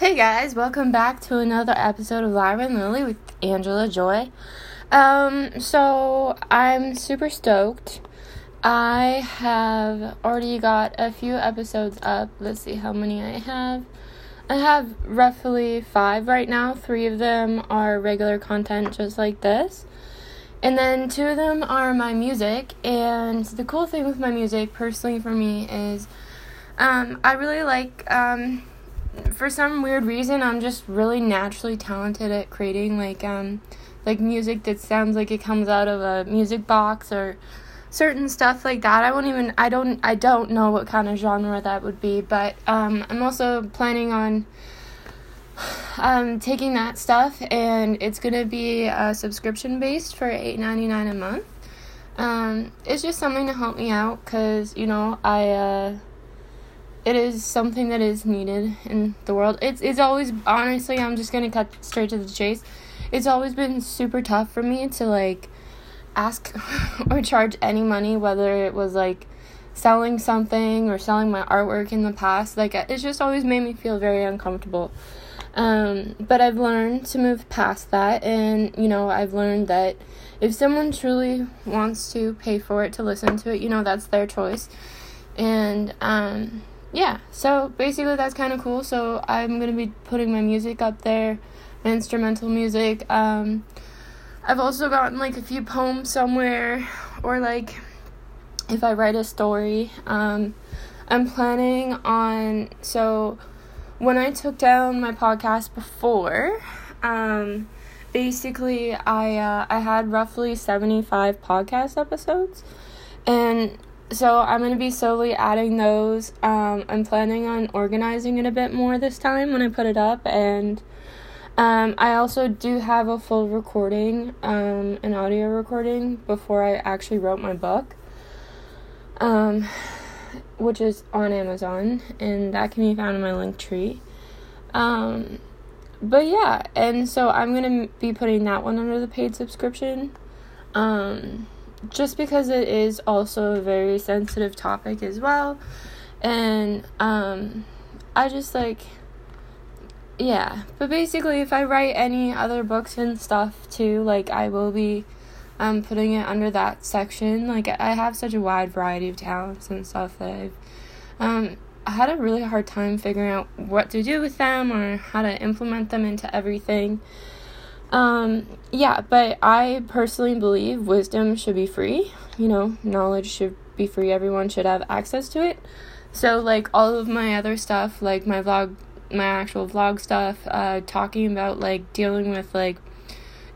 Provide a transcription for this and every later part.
Hey guys, welcome back to another episode of Lyran Lilly with Angela Joy. Um, so I'm super stoked. I have already got a few episodes up. Let's see how many I have. I have roughly five right now. Three of them are regular content, just like this. And then two of them are my music. And the cool thing with my music, personally for me, is um, I really like. Um, for some weird reason I'm just really naturally talented at creating like um like music that sounds like it comes out of a music box or certain stuff like that. I won't even I don't I don't know what kind of genre that would be, but um I'm also planning on um taking that stuff and it's to be uh, subscription based for 8.99 a month. Um it's just something to help me out cuz you know, I uh it is something that is needed in the world. It's it's always honestly, I'm just gonna cut straight to the chase. It's always been super tough for me to like ask or charge any money, whether it was like selling something or selling my artwork in the past. Like it's just always made me feel very uncomfortable. Um, but I've learned to move past that, and you know, I've learned that if someone truly wants to pay for it to listen to it, you know, that's their choice. And um, yeah, so basically that's kind of cool. So I'm gonna be putting my music up there, my instrumental music. Um, I've also gotten like a few poems somewhere, or like if I write a story. Um, I'm planning on so when I took down my podcast before, um, basically I uh, I had roughly 75 podcast episodes, and so I'm going to be slowly adding those. Um, I'm planning on organizing it a bit more this time when I put it up, and um, I also do have a full recording, um, an audio recording before I actually wrote my book, um, which is on Amazon, and that can be found in my link tree. Um, but yeah, and so I'm gonna be putting that one under the paid subscription. Um, just because it is also a very sensitive topic as well. And um I just like yeah, but basically if I write any other books and stuff too, like I will be um putting it under that section. Like I have such a wide variety of talents and stuff that I've um I had a really hard time figuring out what to do with them or how to implement them into everything. Um, yeah, but I personally believe wisdom should be free. You know, knowledge should be free. Everyone should have access to it. So, like, all of my other stuff, like my vlog, my actual vlog stuff, uh, talking about, like, dealing with, like,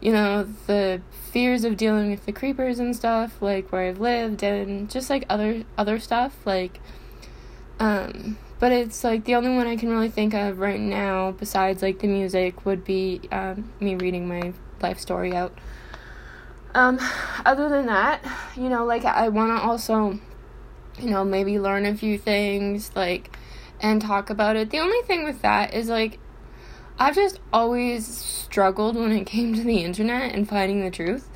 you know, the fears of dealing with the creepers and stuff, like, where I've lived, and just, like, other, other stuff, like, um, but it's like the only one I can really think of right now, besides like the music, would be um, me reading my life story out. Um, other than that, you know, like I want to also, you know, maybe learn a few things, like, and talk about it. The only thing with that is like, I've just always struggled when it came to the internet and finding the truth.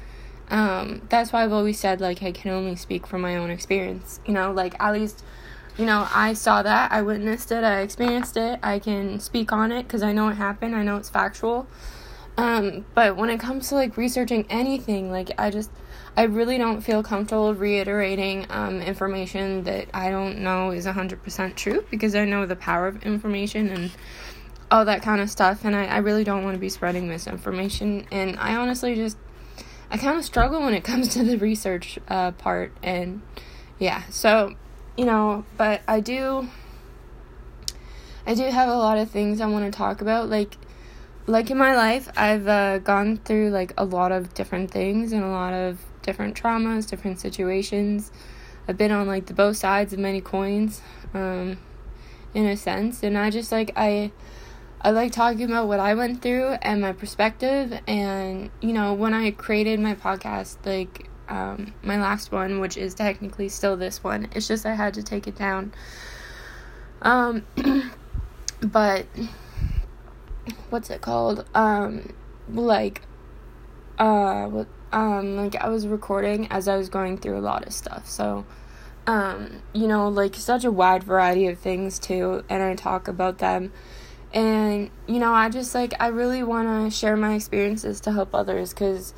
Um, that's why I've always said like I can only speak from my own experience. You know, like at least you know, I saw that, I witnessed it, I experienced it, I can speak on it because I know it happened, I know it's factual. Um, but when it comes to like researching anything, like I just, I really don't feel comfortable reiterating um, information that I don't know is 100% true because I know the power of information and all that kind of stuff, and I, I really don't want to be spreading misinformation. And I honestly just, I kind of struggle when it comes to the research uh, part, and yeah, so you know, but I do I do have a lot of things I want to talk about. Like like in my life, I've uh, gone through like a lot of different things and a lot of different traumas, different situations. I've been on like the both sides of many coins, um, in a sense, and I just like I, I like talking about what I went through and my perspective, and you know when I created my podcast, like um, my last one, which is technically still this one. It's just I had to take it down. Um, but what's it called? Um, like, uh, what, um, like I was recording as I was going through a lot of stuff. So, um, you know, like such a wide variety of things too, and I talk about them And, you know, I just like, I really want to share my experiences to help others because,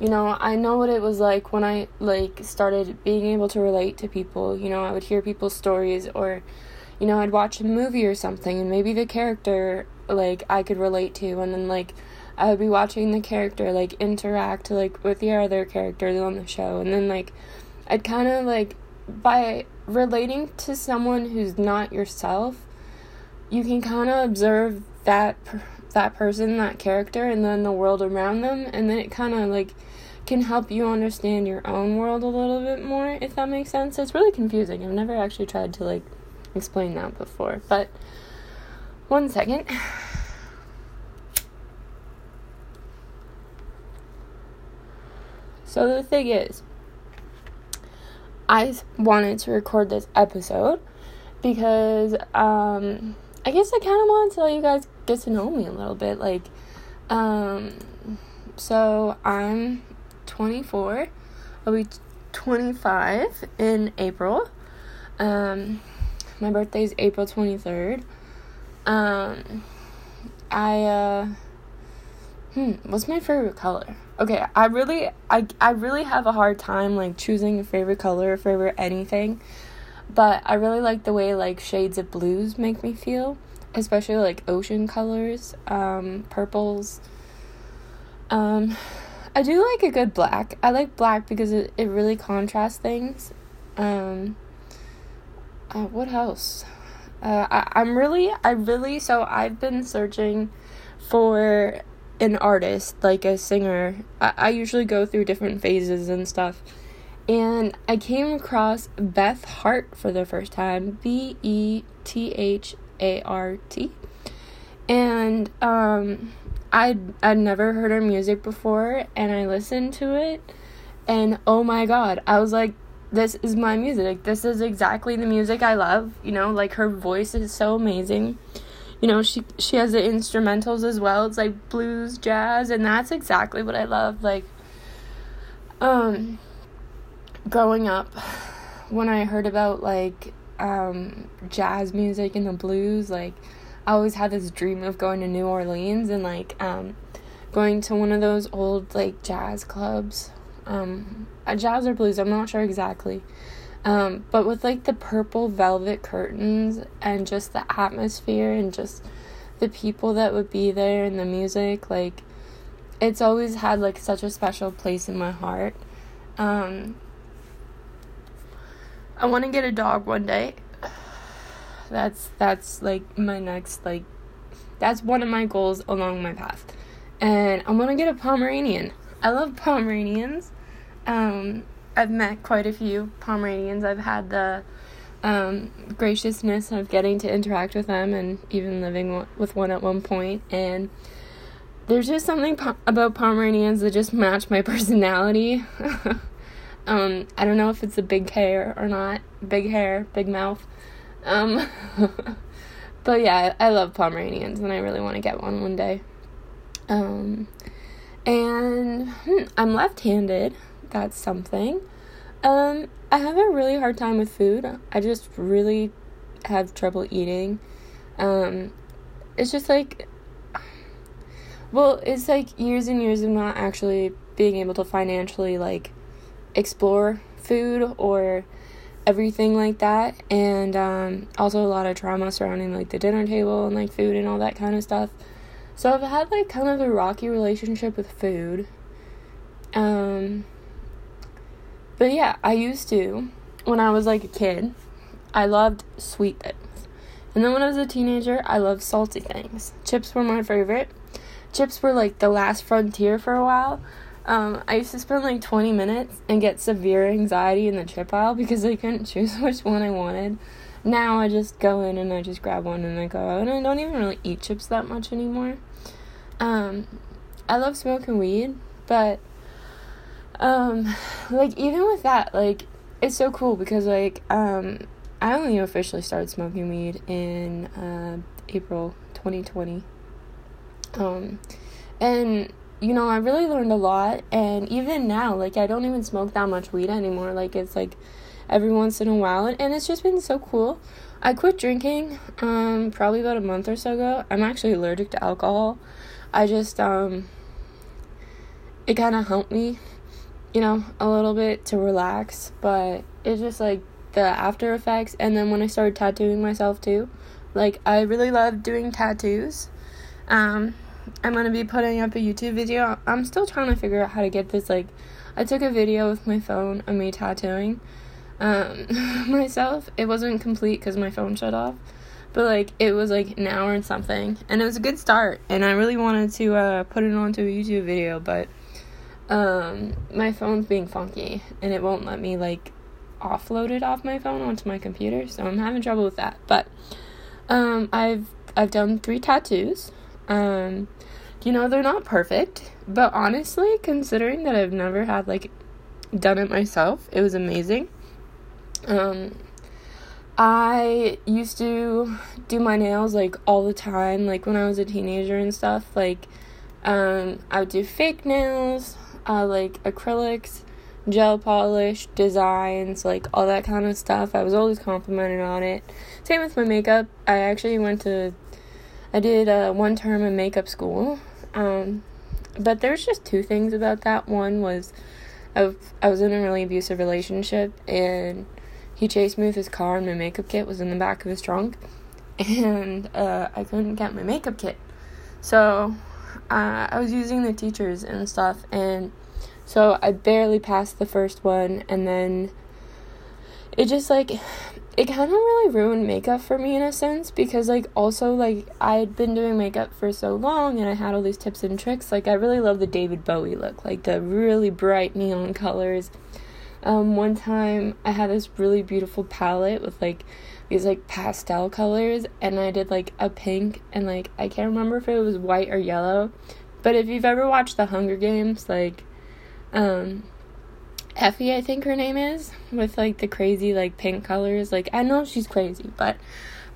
you know, I know what it was like when I like started being able to relate to people. You know, I would hear people's stories or, you know, I'd watch a movie or something and maybe the character like I could relate to and then like I would be watching the character like interact like with the other characters on the show and then like I'd kind of like by relating to someone who's not yourself you can kind of observe that that person, that character, and then the world around them, and then it kind of like can help you understand your own world a little bit more, if that makes sense. It's really confusing. I've never actually tried to like explain that before, but one second. So the thing is, I wanted to record this episode because um, I guess I kind of want to tell you guys get to know me a little bit. Like, um, so I'm 24. I'll be 25 in April. Um, my birthday is April 23rd. Um, I, uh, hmm, what's my favorite color? Okay, I really, I, I really have a hard time, like, choosing a favorite color, favorite anything. But I really like the way like shades of blues make me feel, especially like ocean colors, um, purples. Um, I do like a good black. I like black because it, it really contrasts things. Um, uh, what else? Uh, I, I'm really, I really, so I've been searching for an artist, like a singer. I, I usually go through different phases and stuff and I came across Beth Hart for the first time B E T H A R T. And um, I'd, I'd never heard her music before, and I listened to it, and oh my god, I was like, this is my music. This is exactly the music I love. You know, like her voice is so amazing. You know, she she has the instrumentals as well. It's like blues, jazz, and that's exactly what I love. Like, um, growing up, when I heard about like um, jazz music and the blues, like I always had this dream of going to New Orleans and like um, going to one of those old like jazz clubs. Um, jazz or blues, I'm not sure exactly. Um, but with like the purple velvet curtains and just the atmosphere and just the people that would be there and the music, like it's always had like such a special place in my heart. Um, I want to get a dog one day. That's that's like my next like that's one of my goals along my path. And I'm going to get a Pomeranian. I love Pomeranians. Um I've met quite a few Pomeranians. I've had the um, graciousness of getting to interact with them and even living with one at one point and there's just something po- about Pomeranians that just match my personality. Um, I don't know if it's a big hair or not. Big hair, big mouth. Um, but yeah, I, I love Pomeranians and I really want to get one one day. Um, and hmm, I'm left handed. That's something. Um, I have a really hard time with food. I just really have trouble eating. Um, it's just like, well, it's like years and years of not actually being able to financially, like, explore food or everything like that. And um, also a lot of trauma surrounding like the dinner table and like food and all that kind of stuff. So i've had like kind of a rocky relationship with food. Um but yeah i used to. When i was like a kid i loved sweet things. And then when i was a teenager i loved salty things. Chips were my favorite. Chips were like the last frontier for a while um, I used to spend like 20 minutes and get severe anxiety in the chip aisle because I couldn't choose which one I wanted. Now I just go in and I just grab one and I go out, and I don't even really eat chips that much anymore. Um, I love smoking weed, but um, like even with that, like it's so cool because like um, I only officially started smoking weed in uh, April 2020. Um, and you know, I really learned a lot. And even now, like, I don't even smoke that much weed anymore. Like, it's like every once in a while, and, and it's just been so cool. I quit drinking um, probably about a month or so ago. I'm actually allergic to alcohol. I just, um, it kind of helped me, you know, a little bit to relax, but it's just like the after effects. And then when I started tattooing myself too, like, I really love doing tattoos. Um, I'm gonna be putting up a YouTube video. I'm still trying to figure out how to get this. Like, I took a video with my phone of me tattooing um, myself. It wasn't complete because my phone shut off, but like it was like an hour and something, and it was a good start. And I really wanted to uh, put it onto a YouTube video, but um, my phone's being funky and it won't let me like offload it off my phone onto my computer, so I'm having trouble with that. But um, I've I've done three tattoos. Um, you know they're not perfect, but honestly, considering that I've never had like done it myself, it was amazing. Um, I used to do my nails like all the time, like when I was a teenager and stuff. Like, um, I would do fake nails, uh, like acrylics, gel polish, designs, like all that kind of stuff. I was always complimented on it. Same with my makeup. I actually went to, I did uh, one term in makeup school. Um, but there's just two things about that. One was, I, was in a really abusive relationship and he chased me with his car, and my makeup kit was in the back of his trunk, and uh, I couldn't get my makeup kit. So uh, I was using the teachers and stuff, and so I barely passed the first one, and then it just like it kind of really ruined makeup for me in a sense because like also like I had been doing makeup for so long and I had all these tips and tricks like I really love the David Bowie look like the really bright neon colors. Um, one time I had this really beautiful palette with like these like pastel colors, and I did like a pink and like I can't remember if it was white or yellow, but if you've ever watched the Hunger Games, like um, Effie, I think her name is, with like the crazy like pink colors. Like I know she's crazy, but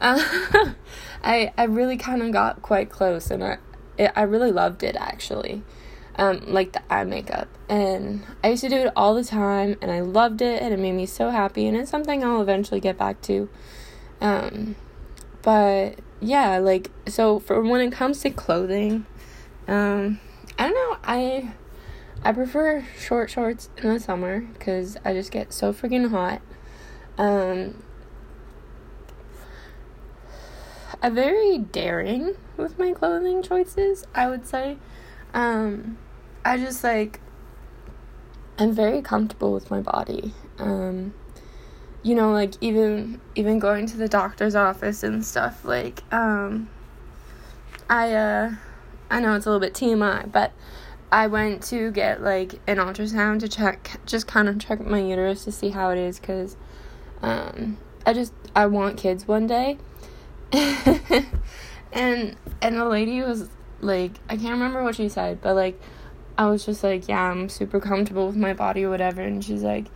uh, I I really kind of got quite close, and I it, I really loved it actually um, like the eye makeup. And I used to do it all the time, and I loved it, and it made me so happy. And it's something I'll eventually get back to. Um, but yeah, like so for when it comes to clothing, um, I don't know. I I prefer short shorts in the summer because I just get so freaking hot. Um, I'm very daring with my clothing choices. I would say. Um, I just like I'm very comfortable with my body. Um, you know, like even even going to the doctor's office and stuff. Like, um, I uh, I know it's a little bit TMI, but I went to get like an ultrasound to check, just kind of check my uterus to see how it is, cause um, I just I want kids one day. and and the lady was like, I can't remember what she said, but like I was just like, yeah, I'm super comfortable with my body or whatever. And she's like,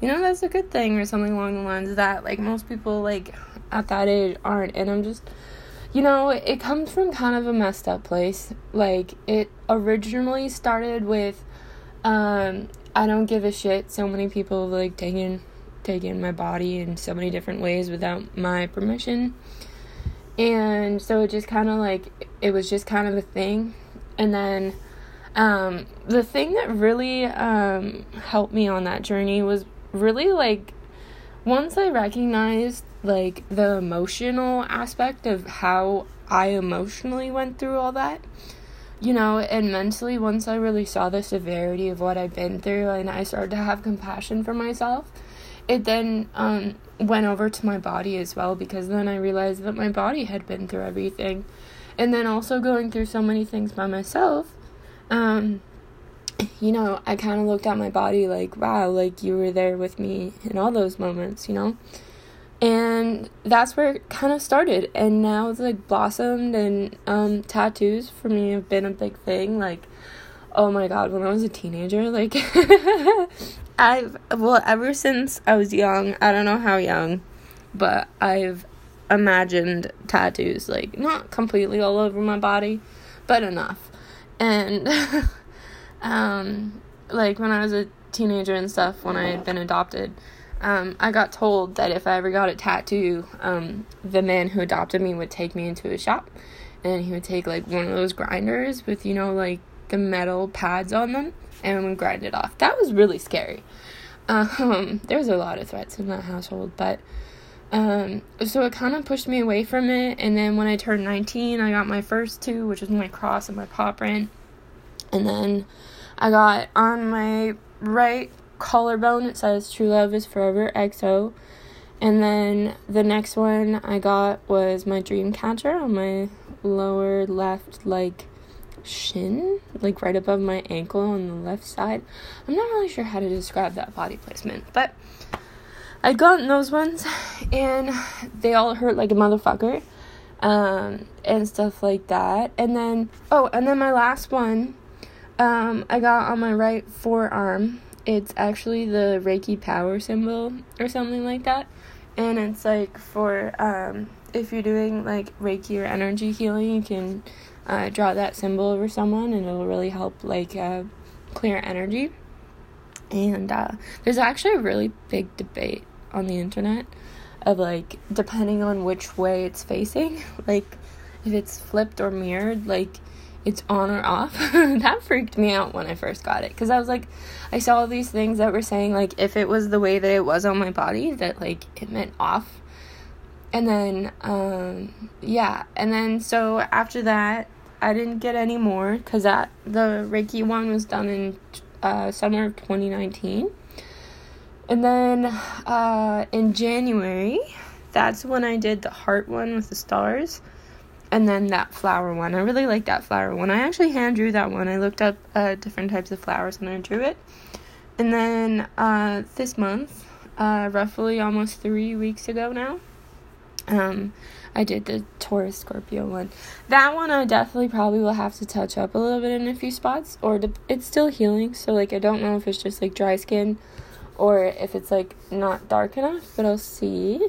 you know, that's a good thing or something along the lines of that. Like, most people, like, at that age aren't. And I'm just, you know, it comes from kind of a messed up place. Like, it originally started with, um, I don't give a shit. So many people, like, taking, taking my body in so many different ways without my permission. And so it just kind of like, it was just kind of a thing. And then, um, the thing that really um, helped me on that journey was really like once I recognized like the emotional aspect of how I emotionally went through all that, you know, and mentally, once I really saw the severity of what I've been through and I started to have compassion for myself, it then um, went over to my body as well because then I realized that my body had been through everything. And then also going through so many things by myself um, you know, I kind of looked at my body like, wow, like you were there with me in all those moments, you know? And that's where it kind of started. And now it's like blossomed, and um, tattoos for me have been a big thing. Like, oh my god, when I was a teenager, like, I've, well, ever since I was young, I don't know how young, but I've imagined tattoos, like, not completely all over my body, but enough and um, like when I was a teenager and stuff, when I had been adopted, um, I got told that if I ever got a tattoo, um, the man who adopted me would take me into a shop and he would take like one of those grinders with, you know, like the metal pads on them and would grind it off. That was really scary. Um, there was a lot of threats in that household, but um, so it kind of pushed me away from it. And then when I turned 19, I got my first two, which was my cross and my paw print. And then I got on my right collarbone, it says True Love is Forever XO. And then the next one I got was my dream catcher on my lower left, like shin, like right above my ankle on the left side. I'm not really sure how to describe that body placement, but I'd gotten those ones and they all hurt like a motherfucker um, and stuff like that. And then, oh, and then my last one um, I got on my right forearm it's actually the Reiki power symbol or something like that. And it's like for um, if you're doing like Reiki or energy healing, you can uh, draw that symbol over someone and it'll really help like uh, clear energy. And uh, there's actually a really big debate on the internet of like depending on which way it's facing, like if it's flipped or mirrored, like it's on or off. that freaked me out when I first got it because I was like, I saw all these things that were saying like if it was the way that it was on my body, that like it meant off. And then, um, yeah, and then so after that, I didn't get any more because that the Reiki one was done in uh, summer of 2019. And then uh, in January, that's when I did the heart one with the stars and then that flower one. I really like that flower one. I actually hand drew that one. I looked up uh, different types of flowers and I drew it. And then uh, this month, uh, roughly almost three weeks ago now, um, I did the Taurus Scorpio one. That one I definitely probably will have to touch up a little bit in a few spots, or it's still healing. So like I don't know if it's just like dry skin, or if it's like not dark enough, but I'll see.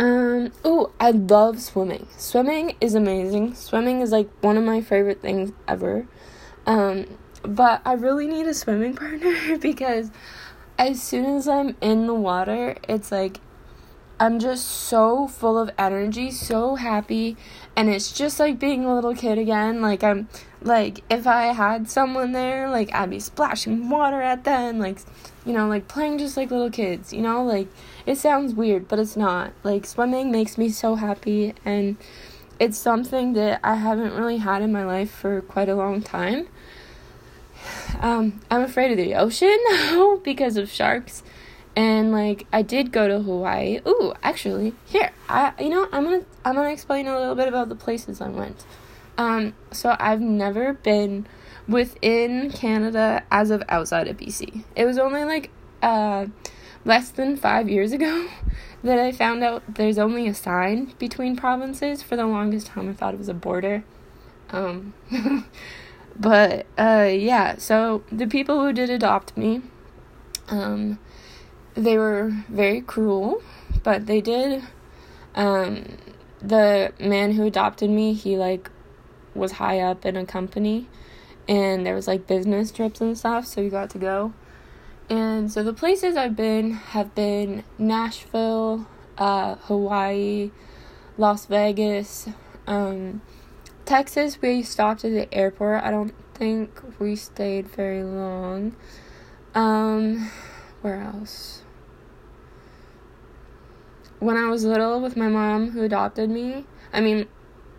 Um, oh, I love swimming. Swimming is amazing. Swimming is like one of my favorite things ever. Um, but I really need a swimming partner because as soon as I'm in the water, it's like I'm just so full of energy, so happy, and it's just like being a little kid again. Like I'm like if I had someone there, like I'd be splashing water at them, like you know, like playing just like little kids, you know, like it sounds weird, but it's not. Like swimming makes me so happy and it's something that I haven't really had in my life for quite a long time. Um, I'm afraid of the ocean because of sharks. And like I did go to Hawaii. Ooh, actually, here. I you know, I'm going to I'm going to explain a little bit about the places I went. Um, so I've never been within Canada as of outside of BC. It was only like uh, less than five years ago that I found out there's only a sign between provinces. For the longest time, I thought it was a border. Um, but uh, yeah, so the people who did adopt me, um, they were very cruel, but they did. Um, the man who adopted me, he like was high up in a company and there was like business trips and stuff, so you got to go. And so the places I've been have been Nashville, uh, Hawaii, Las Vegas, um, Texas. We stopped at the airport. I don't think we stayed very long. Um, where else? When I was little with my mom who adopted me, I mean,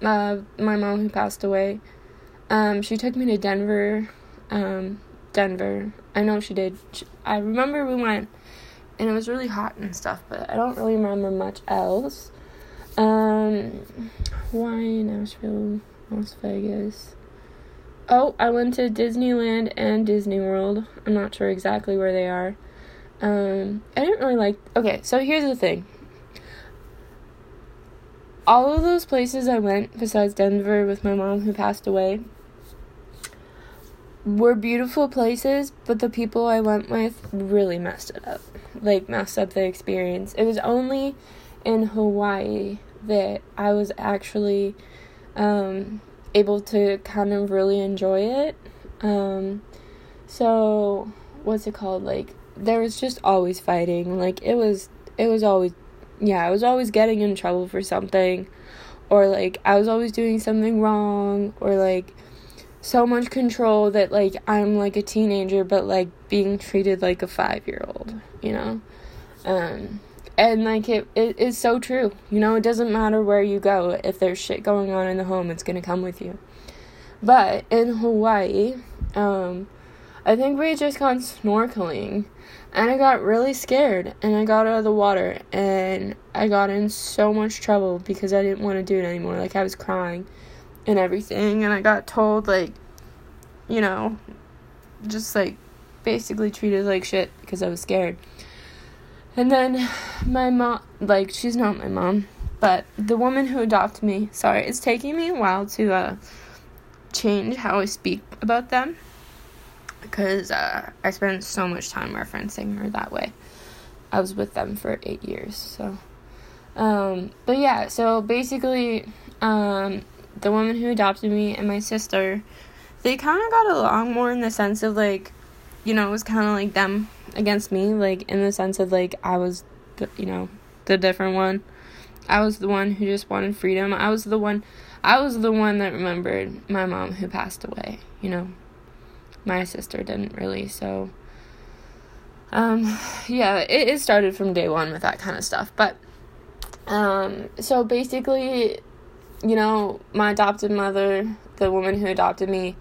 uh, my mom who passed away, um, she took me to Denver. Um, Denver. I know she did. She, I remember we went, and it was really hot and stuff, but I don't really remember much else. Um, Hawaii, Nashville, Las Vegas. Oh, I went to Disneyland and Disney World. I'm not sure exactly where they are. Um, I didn't really like. Okay, so here's the thing. All of those places I went, besides Denver with my mom who passed away, were beautiful places, but the people I went with really messed it up. Like, messed up the experience. It was only in Hawaii that I was actually um, able to kind of really enjoy it. Um, so, what's it called? Like, there was just always fighting. Like it was it was always yeah, I was always getting in trouble for something or like I was always doing something wrong or like so much control that like I'm like a teenager but like being treated like a 5-year-old, you know? Um and like it, it is so true. You know, it doesn't matter where you go. If there's shit going on in the home, it's gonna come with you. But in Hawaii, um, I think we just gone snorkeling and I got really scared and I got out of the water and I got in so much trouble because I didn't want to do it anymore. Like I was crying and everything and I got told like you know just like basically treated like shit because I was scared. And then my mom like she's not my mom, but the woman who adopted me, sorry, it's taking me a while to uh change how I speak about them because uh, I spent so much time referencing her that way. I was with them for eight years, so. Um, but yeah, so basically, um, the woman who adopted me and my sister, they kind of got along more in the sense of like, you know, it was kind of like them against me, like in the sense of like I was, the, you know, the different one. I was the one who just wanted freedom. I was the one, I was the one that remembered my mom who passed away, you know my sister didn't really so um yeah it, it started from day one with that kind of stuff but um so basically you know my adopted mother the woman who adopted me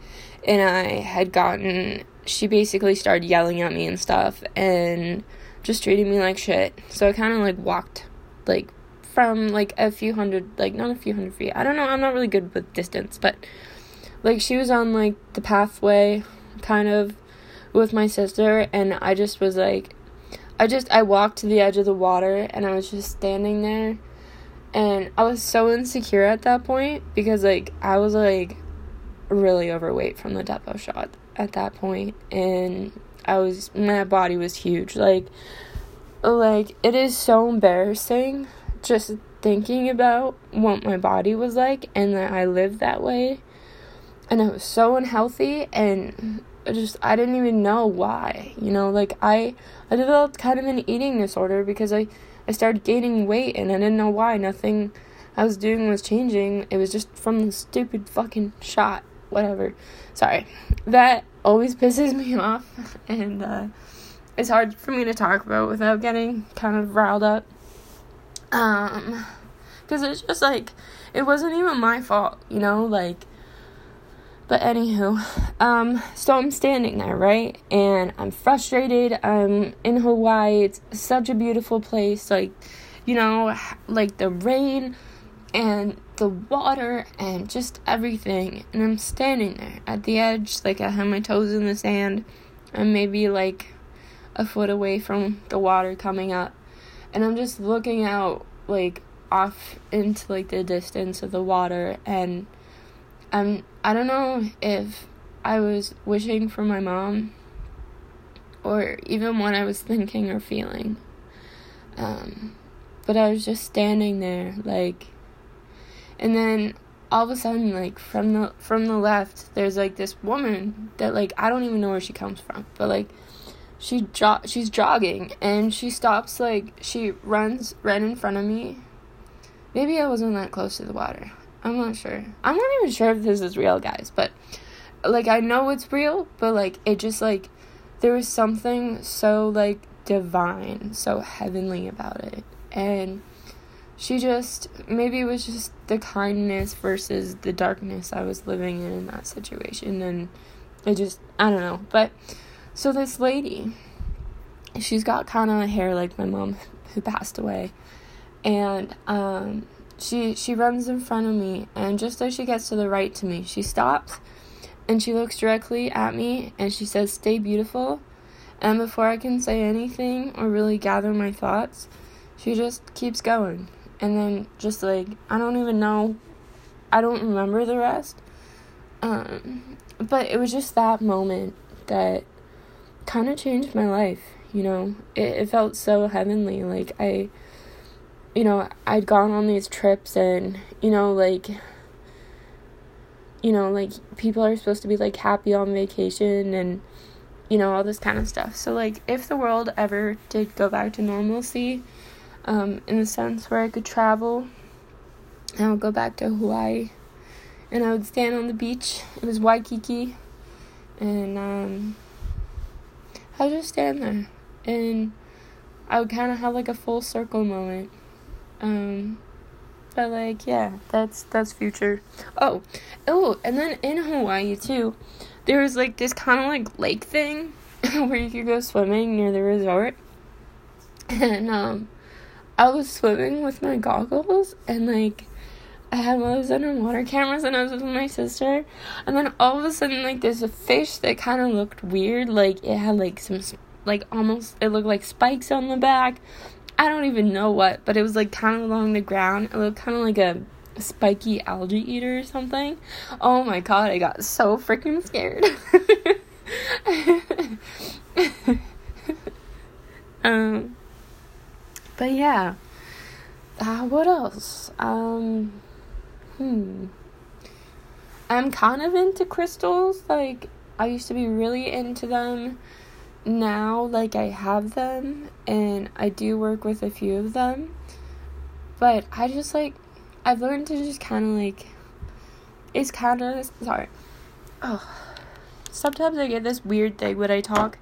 and i had gotten she basically started yelling at me and stuff and just treating me like shit. So i kind of like walked like from like a few hundred like not a few hundred feet. I don't know i'm not really good with distance but like she was on like the pathway kind of with my sister and I just was like I just I walked to the edge of the water and I was just standing there and I was so insecure at that point because like I was like really overweight from the Depo shot at that point and I was my body was huge like like it is so embarrassing just thinking about what my body was like and that I lived that way and I was so unhealthy and I just I didn't even know why. You know, like I I developed kind of an eating disorder because I I started gaining weight and I didn't know why. Nothing I was doing was changing. It was just from the stupid fucking shot. Whatever. Sorry. That always pisses me off and uh it's hard for me to talk about without getting kind of riled up. Um cuz it's just like it wasn't even my fault, you know, like but anywho, um, so I'm standing there, right? And I'm frustrated. I'm in Hawaii. It's such a beautiful place. Like, you know, like the rain and the water and just everything. And I'm standing there at the edge, like I have my toes in the sand. and maybe like a foot away from the water coming up. And I'm just looking out, like, off into like the distance of the water and I'm I don't know if I was wishing for my mom or even what I was thinking or feeling. Um, but I was just standing there like and then all of a sudden like from the from the left there's like this woman that like I don't even know where she comes from but like she jo- she's jogging and she stops like she runs right in front of me maybe I wasn't that close to the water I'm not sure. I'm not even sure if this is real, guys, but like I know it's real, but like it just like there was something so like divine, so heavenly about it. And she just maybe it was just the kindness versus the darkness I was living in in that situation and it just I don't know. But so this lady she's got kind of hair like my mom who passed away. And um she she runs in front of me and just as she gets to the right to me, she stops and she looks directly at me and she says, "Stay beautiful." And before I can say anything or really gather my thoughts, she just keeps going. And then just like I don't even know I don't remember the rest. Um, but it was just that moment that kind of changed my life, you know. It, it felt so heavenly like I you know, I'd gone on these trips and, you know, like, you know, like people are supposed to be like happy on vacation and you know, all this kind of stuff. So, like, if the world ever did go back to normalcy, um, in the sense where I could travel, I would go back to Hawaii and I would stand on the beach. It was Waikiki, and um, I would just stand there and I would kind of have like a full circle moment. Um, but like, yeah, that's that's future. Oh, oh, and then in Hawaii too, there was like this kind of like lake thing where you could go swimming near the resort, and um, I was swimming with my goggles and like. I had one of those underwater cameras and I was with my sister. And then all of a sudden, like, there's a fish that kind of looked weird. Like, it had, like, some, like, almost, it looked like spikes on the back. I don't even know what, but it was like kind of along the ground. It looked kind of like a spiky algae eater or something. Oh my god, I got so freaking scared. um, but yeah. Uh, what else? Um, hmm. I'm kind of into crystals. Like, I used to be really into them now like I have them and I do work with a few of them. But I just like I've learned to just kind of like it's kind of sorry. Oh. Sometimes I get this weird thing when I talk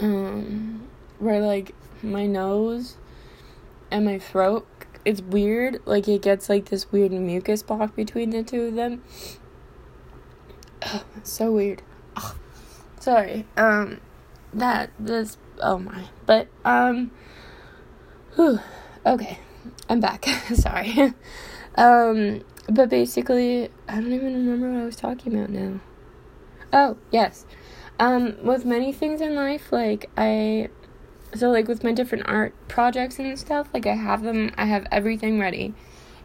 um where like my nose and my throat it's weird like it gets like this weird mucus block between the two of them. so weird. Sorry. Um, that this. Oh my. But um. Whew. Okay, I'm back. sorry. um, but basically, I don't even remember what I was talking about now. Oh yes. Um, with many things in life, like I so like with my different art projects and stuff like i have them i have everything ready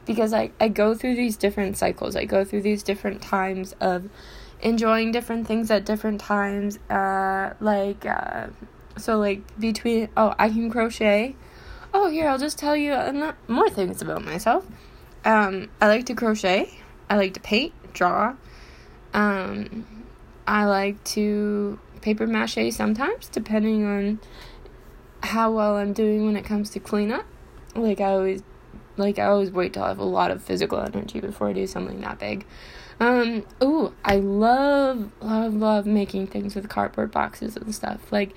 because i i go through these different cycles i go through these different times of enjoying different things at different times. Uh, like, uh, so like between, oh, I can crochet. Oh, here, I'll just tell you more things about myself. Um, I like to crochet. I like to paint, draw. Um, I like to paper mache sometimes, depending on how well I'm doing when it comes to cleanup. Like I always, like I always wait till I have a lot of physical energy before I do something that big. Um, ooh, I love, love, love making things with cardboard boxes and stuff. Like,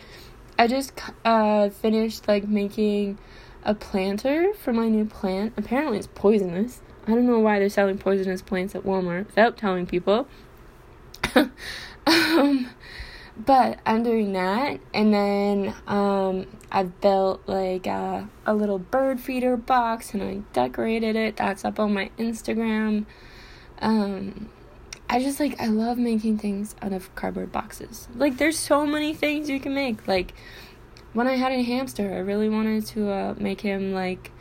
I just uh, finished like making a planter for my new plant. Apparently, it's poisonous. I don't know why they're selling poisonous plants at Walmart without telling people. um, but I'm doing that, and then um, I've built like a, a little bird feeder box, and I decorated it. That's up on my Instagram. Um, I just like I love making things out of cardboard boxes. Like there's so many things you can make. Like when I had a hamster, I really wanted to uh, make him like,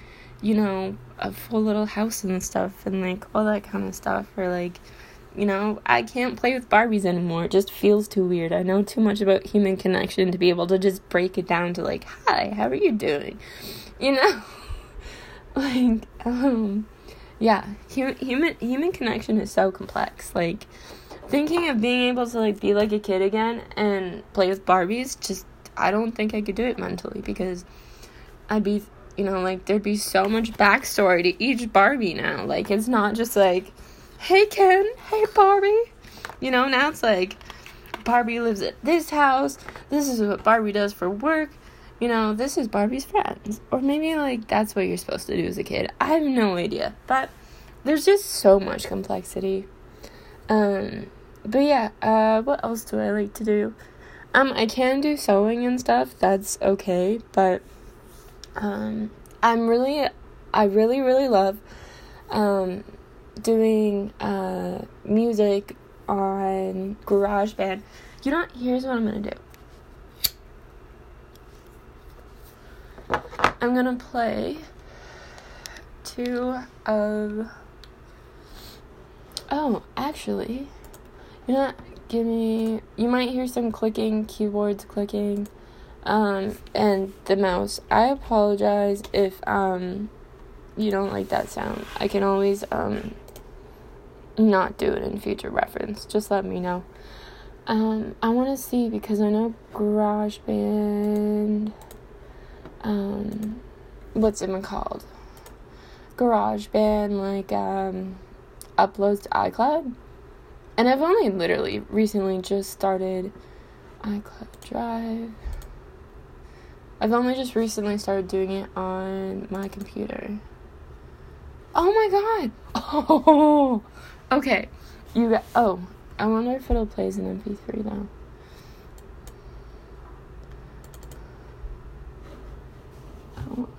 you know, a full little house and stuff and like all that kind of stuff. Or like, you know, I can't play with Barbies anymore. It just feels too weird. I know too much about human connection to be able to just break it down to like, hi, how are you doing? You know, like um yeah, human human human connection is so complex. Like thinking of being able to like be like a kid again and play with Barbies just I don't think I could do it mentally because I'd be you know like there'd be so much backstory to each Barbie now. Like it's not just like hey Ken, hey Barbie. You know, now it's like Barbie lives at this house. This is what Barbie does for work. You know, this is Barbie's friends. Or maybe like that's what you're supposed to do as a kid. I have no idea. But there's just so much complexity. Um but yeah, uh what else do I like to do? Um I can do sewing and stuff. That's okay, but um I'm really I really really love um doing uh music on GarageBand. You know, here's what I'm gonna do. I'm gonna play two of. Oh, actually, you know, give me. You might hear some clicking, keyboards clicking, um, and the mouse. I apologize if um, you don't like that sound. I can always um, not do it in future reference. Just let me know. Um, I want to see because I know GarageBand. Um, what's it called? GarageBand like um uploads to iCloud. And I've only literally recently just started iCloud Drive. I've only just recently started doing it on my computer. Oh my god! Oh! Okay. You got. Oh. I wonder if it'll play as an MP3 though.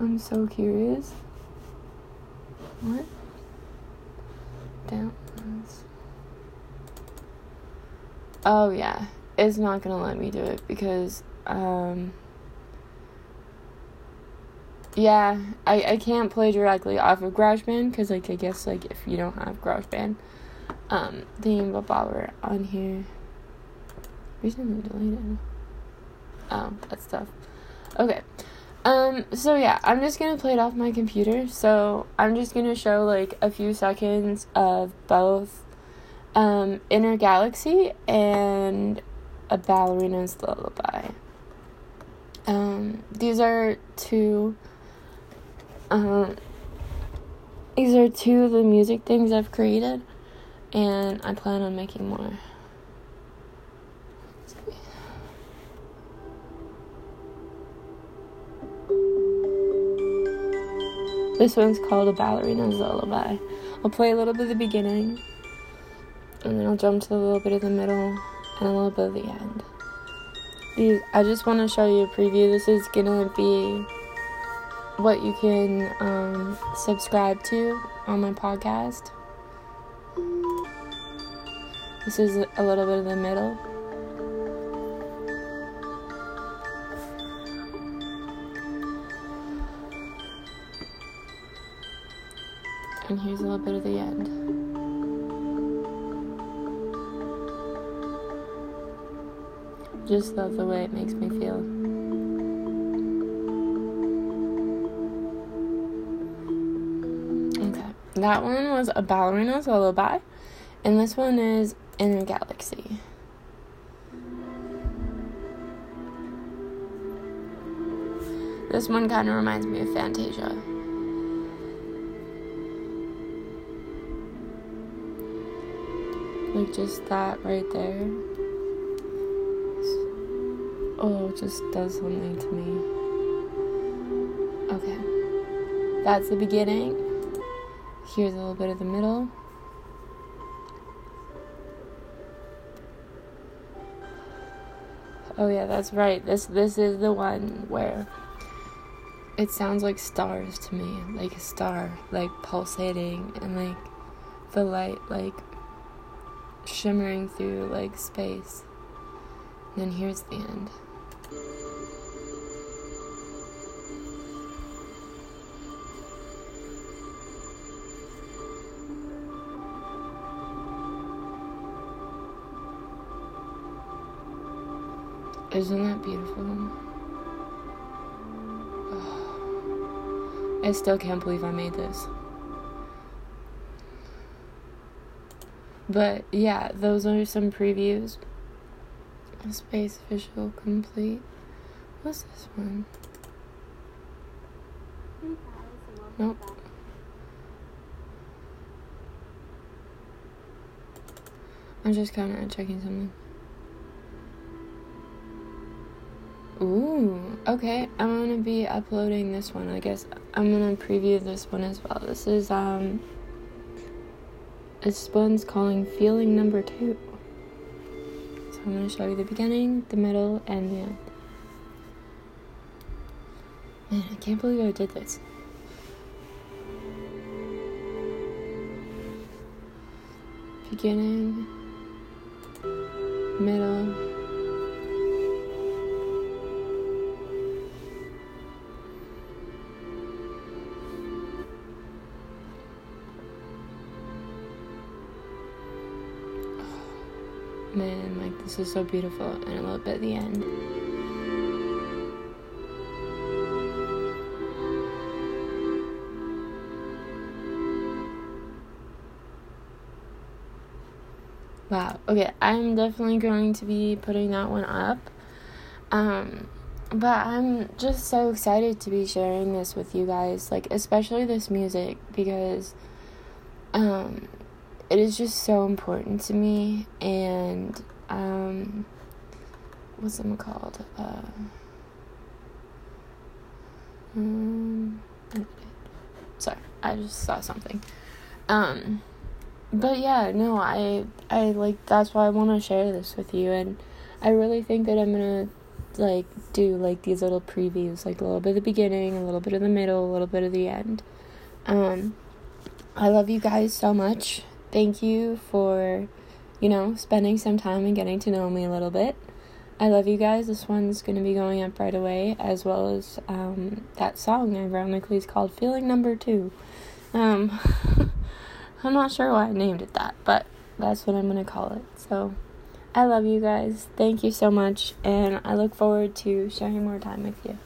I'm so curious. What? Downloads. Oh yeah, it's not gonna let me do it because um yeah, I, I can't play directly off of GarageBand because like I guess like if you don't have GarageBand, um, about Bobber on here. Recently deleted. Oh, that stuff. Okay. Um, so yeah, I'm just gonna play it off my computer. So I'm just gonna show like a few seconds of both um, Inner Galaxy and a ballerina's lullaby. Um, these are two um, these are two of the music things I've created and I plan on making more. This one's called A Ballerina's Lullaby. I'll play a little bit of the beginning, and then I'll jump to a little bit of the middle, and a little bit of the end. These, I just want to show you a preview. This is gonna be what you can um, subscribe to on my podcast. This is a little bit of the middle. Little bit of the end. Just love the way it makes me feel. Okay, that one was a ballerina's lullaby, and this one is Inner Galaxy. This one kind of reminds me of Fantasia. Like just that right there. Oh, just does something to me. Okay. That's the beginning. Here's a little bit of the middle. Oh yeah, that's right. This this is the one where it sounds like stars to me, like a star, like pulsating and like the light like shimmering through like space. And then here's the end. Isn't that beautiful? Oh, I still can't believe I made this. But yeah, those are some previews. Space Official Complete. What's this one? Nope. I'm just kind of checking something. Ooh, okay. I'm gonna be uploading this one. I guess I'm gonna preview this one as well. This is um this one's calling feeling number two. So I'm gonna show you the beginning, the middle, and the end. Man, I can't believe I did this. Beginning, middle, man, like this is so beautiful, and a little bit at the end. wow. Okay, I'm definitely going to be putting that one up. Um, but I'm just so excited to be sharing this with you guys, like especially this music because um it is just so important to me and um what's it called? Uh um, sorry, I just saw something. Um but yeah, no, I I like that's why I want to share this with you and I really think that I'm to like do like these little previews, like a little bit of the beginning, a little bit of the middle, a little bit of the end. Um I love you guys so much. Thank you for you know, spending some time and getting to know me a little bit. I love you guys. This one's going to be going up right away, as well as um, that song, ironically, is called Feeling Number Two. Um, I'm not sure why I named it that, but that's what I'm going to call it. So, I love you guys. Thank you so much, and I look forward to sharing more time with you.